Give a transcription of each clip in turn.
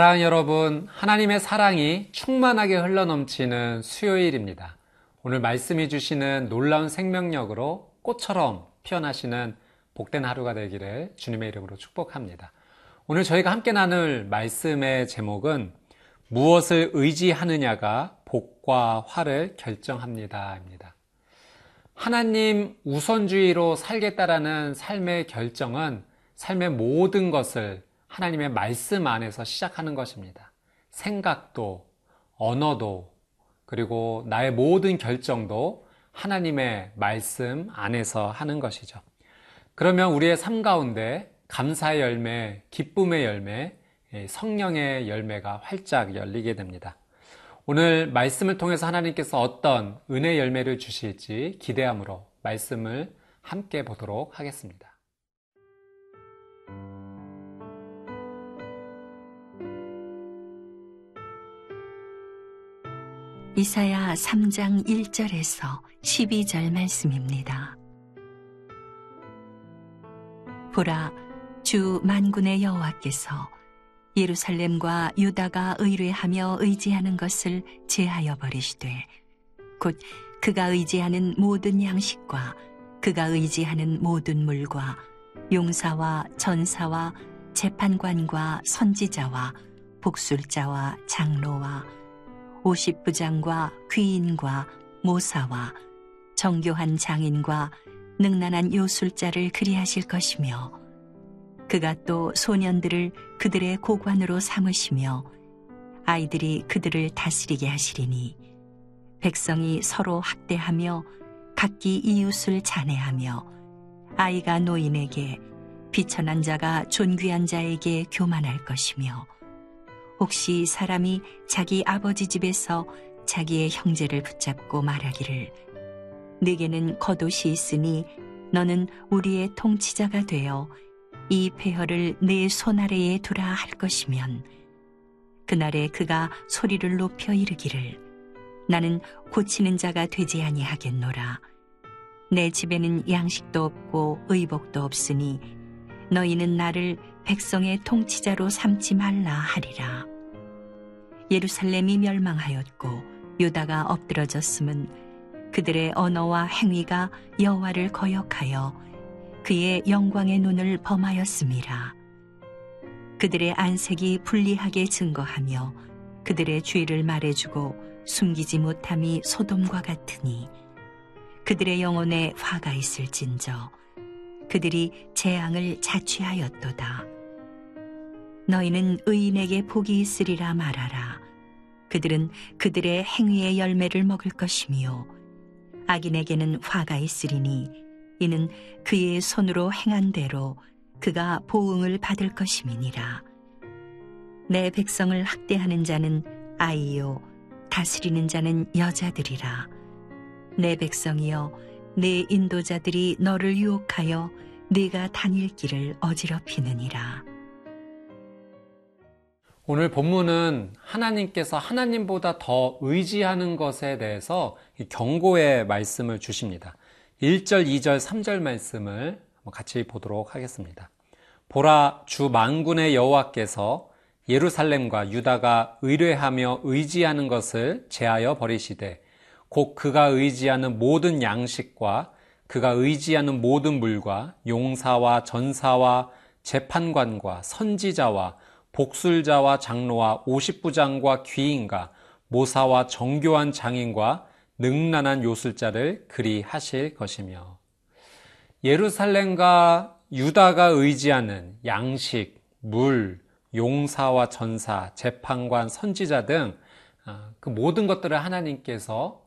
사랑하는 여러분, 하나님의 사랑이 충만하게 흘러넘치는 수요일입니다. 오늘 말씀해 주시는 놀라운 생명력으로 꽃처럼 피어나시는 복된 하루가 되기를 주님의 이름으로 축복합니다. 오늘 저희가 함께 나눌 말씀의 제목은 무엇을 의지하느냐가 복과 화를 결정합니다 입니다. 하나님 우선주의로 살겠다라는 삶의 결정은 삶의 모든 것을 하나님의 말씀 안에서 시작하는 것입니다. 생각도, 언어도, 그리고 나의 모든 결정도 하나님의 말씀 안에서 하는 것이죠. 그러면 우리의 삶 가운데 감사의 열매, 기쁨의 열매, 성령의 열매가 활짝 열리게 됩니다. 오늘 말씀을 통해서 하나님께서 어떤 은혜 열매를 주실지 기대함으로 말씀을 함께 보도록 하겠습니다. 이사야 3장 1절에서 12절 말씀입니다. 보라, 주 만군의 여호와께서 예루살렘과 유다가 의뢰하며 의지하는 것을 제하여 버리시되, 곧 그가 의지하는 모든 양식과 그가 의지하는 모든 물과 용사와 전사와 재판관과 선지자와 복술자와 장로와 오십부장과 귀인과 모사와 정교한 장인과 능란한 요술자를 그리하실 것이며 그가 또 소년들을 그들의 고관으로 삼으시며 아이들이 그들을 다스리게 하시리니 백성이 서로 학대하며 각기 이웃을 잔해하며 아이가 노인에게 비천한 자가 존귀한 자에게 교만할 것이며 혹시 사람이 자기 아버지 집에서 자기의 형제를 붙잡고 말하기를 내게는 겉옷이 있으니 너는 우리의 통치자가 되어 이 폐허를 내 손아래에 두라 할 것이면 그날에 그가 소리를 높여 이르기를 나는 고치는 자가 되지 아니하겠노라 내 집에는 양식도 없고 의복도 없으니 너희는 나를 백성의 통치자로 삼지 말라 하리라. 예루살렘이 멸망하였고 유다가 엎드러졌음은 그들의 언어와 행위가 여호와를 거역하여 그의 영광의 눈을 범하였음이라. 그들의 안색이 불리하게 증거하며 그들의 죄를 말해주고 숨기지 못함이 소돔과 같으니 그들의 영혼에 화가 있을진저 그들이 재앙을 자취하였도다. 너희는 의인에게 복이 있으리라 말하라. 그들은 그들의 행위의 열매를 먹을 것이며 악인에게는 화가 있으리니 이는 그의 손으로 행한 대로 그가 보응을 받을 것임이니라. 내 백성을 학대하는 자는 아이요 다스리는 자는 여자들이라. 내 백성이여 내 인도자들이 너를 유혹하여 네가 다닐 길을 어지럽히느니라. 오늘 본문은 하나님께서 하나님보다 더 의지하는 것에 대해서 경고의 말씀을 주십니다. 1절, 2절, 3절 말씀을 같이 보도록 하겠습니다. 보라 주 만군의 여호와께서 예루살렘과 유다가 의뢰하며 의지하는 것을 제하여 버리시되 곧 그가 의지하는 모든 양식과 그가 의지하는 모든 물과 용사와 전사와 재판관과 선지자와 복술자와 장로와 오십부장과 귀인과 모사와 정교한 장인과 능란한 요술자를 그리 하실 것이며 예루살렘과 유다가 의지하는 양식, 물, 용사와 전사, 재판관, 선지자 등그 아, 모든 것들을 하나님께서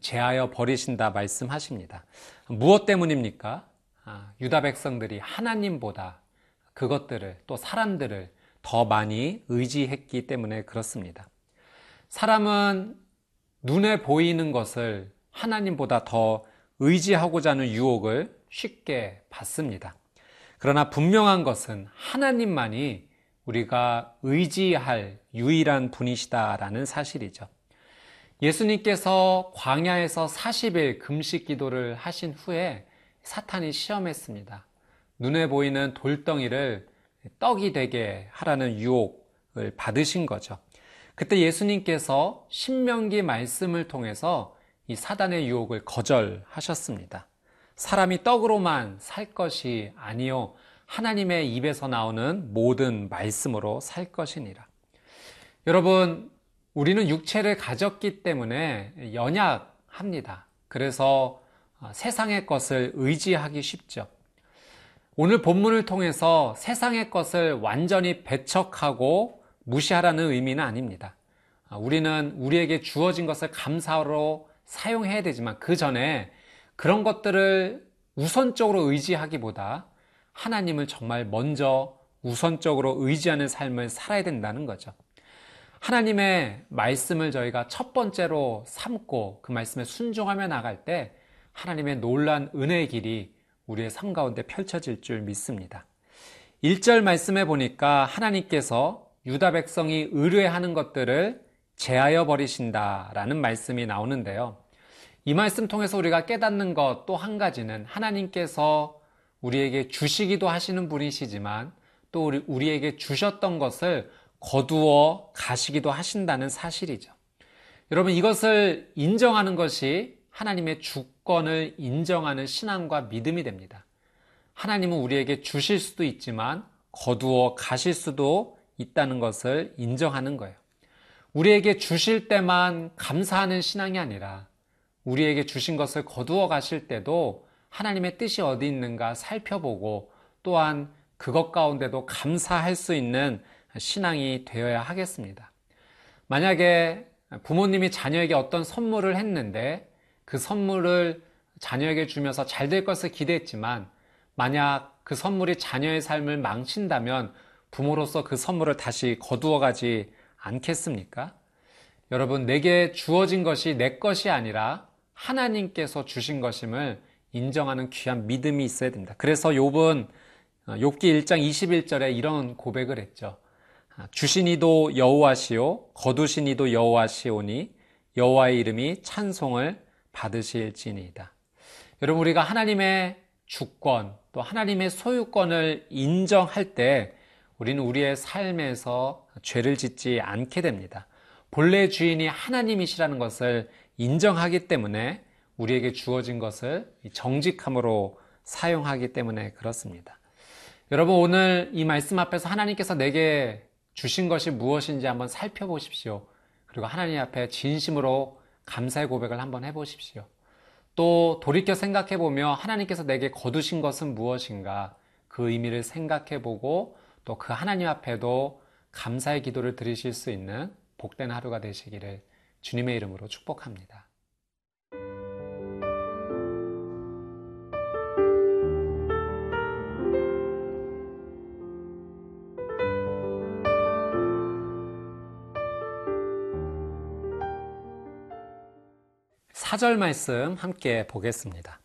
제하여 버리신다 말씀하십니다. 무엇 때문입니까? 아, 유다 백성들이 하나님보다 그것들을 또 사람들을 더 많이 의지했기 때문에 그렇습니다. 사람은 눈에 보이는 것을 하나님보다 더 의지하고자 하는 유혹을 쉽게 받습니다. 그러나 분명한 것은 하나님만이 우리가 의지할 유일한 분이시다라는 사실이죠. 예수님께서 광야에서 40일 금식 기도를 하신 후에 사탄이 시험했습니다. 눈에 보이는 돌덩이를 떡이 되게 하라는 유혹 받으신 거죠. 그때 예수님께서 신명기 말씀을 통해서 이 사단의 유혹을 거절하셨습니다. 사람이 떡으로만 살 것이 아니요 하나님의 입에서 나오는 모든 말씀으로 살 것이니라. 여러분, 우리는 육체를 가졌기 때문에 연약합니다. 그래서 세상의 것을 의지하기 쉽죠. 오늘 본문을 통해서 세상의 것을 완전히 배척하고 무시하라는 의미는 아닙니다. 우리는 우리에게 주어진 것을 감사로 사용해야 되지만 그 전에 그런 것들을 우선적으로 의지하기보다 하나님을 정말 먼저 우선적으로 의지하는 삶을 살아야 된다는 거죠. 하나님의 말씀을 저희가 첫 번째로 삼고 그 말씀에 순종하며 나갈 때 하나님의 놀란 은혜의 길이 우리의 삶 가운데 펼쳐질 줄 믿습니다. 1절 말씀에 보니까 하나님께서 유다 백성이 의뢰하는 것들을 제하여 버리신다라는 말씀이 나오는데요. 이 말씀 통해서 우리가 깨닫는 것 또 한 가지는 하나님께서 우리에게 주시기도 하시는 분이시지만 또 우리에게 주셨던 것을 거두어 가시기도 하신다는 사실이죠. 여러분 이것을 인정하는 것이 하나님의 주권을 인정하는 신앙과 믿음이 됩니다. 하나님은 우리에게 주실 수도 있지만 거두어 가실 수도 있다는 것을 인정하는 거예요. 우리에게 주실 때만 감사하는 신앙이 아니라 우리에게 주신 것을 거두어 가실 때도 하나님의 뜻이 어디 있는가 살펴보고 또한 그것 가운데도 감사할 수 있는 신앙이 되어야 하겠습니다. 만약에 부모님이 자녀에게 어떤 선물을 했는데 그 선물을 자녀에게 주면서 잘 될 것을 기대했지만 만약 그 선물이 자녀의 삶을 망친다면 부모로서 그 선물을 다시 거두어 가지 않겠습니까? 여러분, 내게 주어진 것이 내 것이 아니라 하나님께서 주신 것임을 인정하는 귀한 믿음이 있어야 됩니다. 그래서 욥은 어, 욥기 1장 21절에 이런 고백을 했죠. 아, 주신 이도 여호와시오 거두신 이도 여호와시오니 여호와의 이름이 찬송을 받으실지니이다. 여러분 우리가 하나님의 주권 또 하나님의 소유권을 인정할 때 우리는 우리의 삶에서 죄를 짓지 않게 됩니다. 본래 주인이 하나님이시라는 것을 인정하기 때문에 우리에게 주어진 것을 정직함으로 사용하기 때문에 그렇습니다. 여러분 오늘 이 말씀 앞에서 하나님께서 내게 주신 것이 무엇인지 한번 살펴보십시오. 그리고 하나님 앞에 진심으로 감사의 고백을 한번 해보십시오. 또 돌이켜 생각해 보며 하나님께서 내게 거두신 것은 무엇인가 그 의미를 생각해 보고 또 그 하나님 앞에도 감사의 기도를 드리실 수 있는 복된 하루가 되시기를 주님의 이름으로 축복합니다. 사절 말씀 함께 보겠습니다.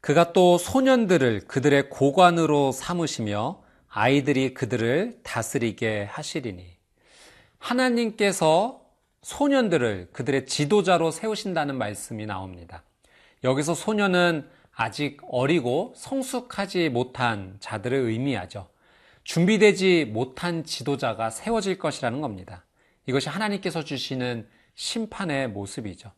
그가 또 소년들을 그들의 고관으로 삼으시며 아이들이 그들을 다스리게 하시리니 하나님께서 소년들을 그들의 지도자로 세우신다는 말씀이 나옵니다. 여기서 소년은 아직 어리고 성숙하지 못한 자들을 의미하죠. 준비되지 못한 지도자가 세워질 것이라는 겁니다. 이것이 하나님께서 주시는 심판의 모습이죠.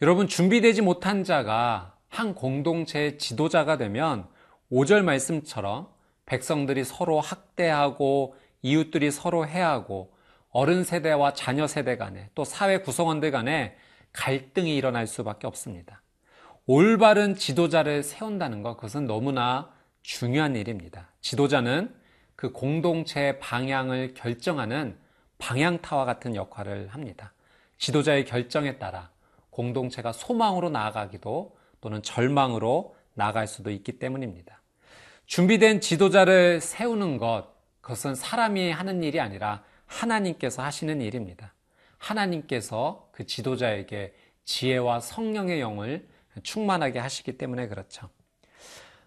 여러분, 준비되지 못한 자가 한 공동체의 지도자가 되면 5절 말씀처럼 백성들이 서로 학대하고 이웃들이 서로 해하고 어른 세대와 자녀 세대 간에 또 사회 구성원들 간에 갈등이 일어날 수밖에 없습니다. 올바른 지도자를 세운다는 것, 그것은 너무나 중요한 일입니다. 지도자는 그 공동체의 방향을 결정하는 방향타와 같은 역할을 합니다. 지도자의 결정에 따라 공동체가 소망으로 나아가기도 또는 절망으로 나아갈 수도 있기 때문입니다. 준비된 지도자를 세우는 것, 그것은 사람이 하는 일이 아니라 하나님께서 하시는 일입니다. 하나님께서 그 지도자에게 지혜와 성령의 영을 충만하게 하시기 때문에 그렇죠.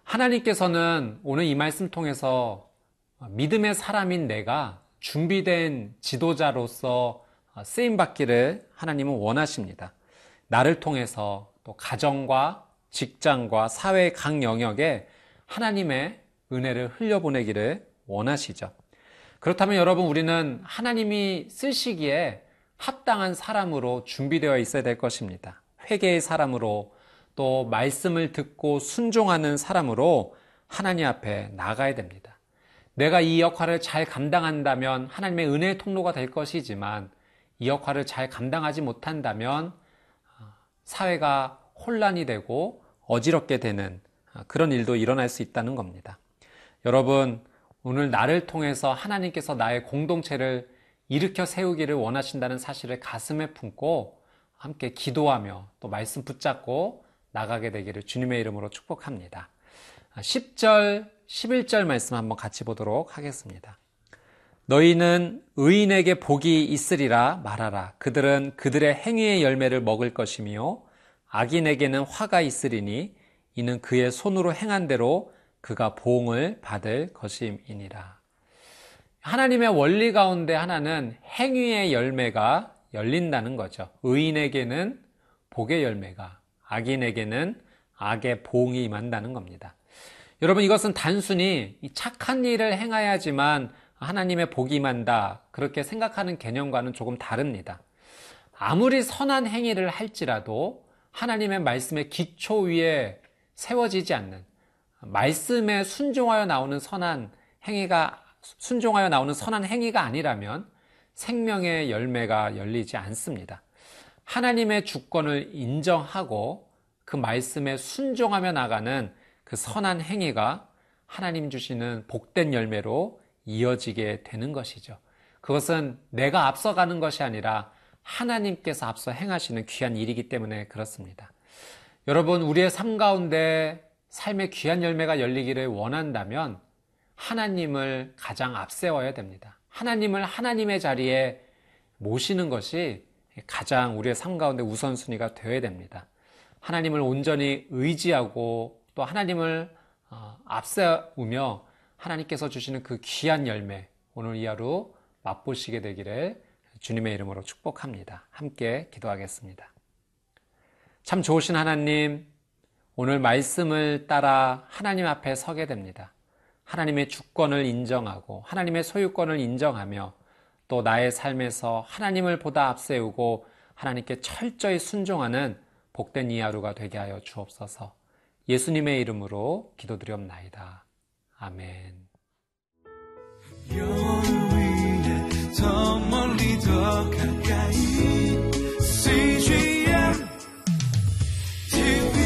하나님께서는 오늘 이 말씀 통해서 믿음의 사람인 내가 준비된 지도자로서 쓰임 받기를 하나님은 원하십니다. 나를 통해서 또 가정과 직장과 사회 각 영역에 하나님의 은혜를 흘려보내기를 원하시죠. 그렇다면 여러분 우리는 하나님이 쓰시기에 합당한 사람으로 준비되어 있어야 될 것입니다. 회개의 사람으로 또 말씀을 듣고 순종하는 사람으로 하나님 앞에 나가야 됩니다. 내가 이 역할을 잘 감당한다면 하나님의 은혜의 통로가 될 것이지만 이 역할을 잘 감당하지 못한다면 사회가 혼란이 되고 어지럽게 되는 그런 일도 일어날 수 있다는 겁니다. 여러분, 오늘 나를 통해서 하나님께서 나의 공동체를 일으켜 세우기를 원하신다는 사실을 가슴에 품고 함께 기도하며 또 말씀 붙잡고 나가게 되기를 주님의 이름으로 축복합니다. 10절, 11절 말씀 한번 같이 보도록 하겠습니다. 너희는 의인에게 복이 있으리라 말하라. 그들은 그들의 행위의 열매를 먹을 것이며 악인에게는 화가 있으리니 이는 그의 손으로 행한 대로 그가 보응을 받을 것임이니라. 하나님의 원리 가운데 하나는 행위의 열매가 열린다는 거죠. 의인에게는 복의 열매가, 악인에게는 악의 보응이 임한다는 겁니다. 여러분 이것은 단순히 착한 일을 행해야지만 하나님의 복이 임한다 그렇게 생각하는 개념과는 조금 다릅니다. 아무리 선한 행위를 할지라도 하나님의 말씀의 기초 위에 세워지지 않는 말씀에 순종하여 나오는 선한 행위가 순종하여 나오는 선한 행위가 아니라면 생명의 열매가 열리지 않습니다. 하나님의 주권을 인정하고 그 말씀에 순종하며 나가는 그 선한 행위가 하나님 주시는 복된 열매로 이어지게 되는 것이죠. 그것은 내가 앞서가는 것이 아니라 하나님께서 앞서 행하시는 귀한 일이기 때문에 그렇습니다. 여러분, 우리의 삶 가운데 삶의 귀한 열매가 열리기를 원한다면 하나님을 가장 앞세워야 됩니다. 하나님을 하나님의 자리에 모시는 것이 가장 우리의 삶 가운데 우선순위가 되어야 됩니다. 하나님을 온전히 의지하고 또 하나님을 어, 앞세우며 하나님께서 주시는 그 귀한 열매 오늘 이 하루 맛보시게 되기를 주님의 이름으로 축복합니다. 함께 기도하겠습니다. 참 좋으신 하나님, 오늘 말씀을 따라 하나님 앞에 서게 됩니다. 하나님의 주권을 인정하고 하나님의 소유권을 인정하며 또 나의 삶에서 하나님을 보다 앞세우고 하나님께 철저히 순종하는 복된 이 하루가 되게 하여 주옵소서. 예수님의 이름으로 기도드리옵나이다. 아멘. 더 가까이 CGM TV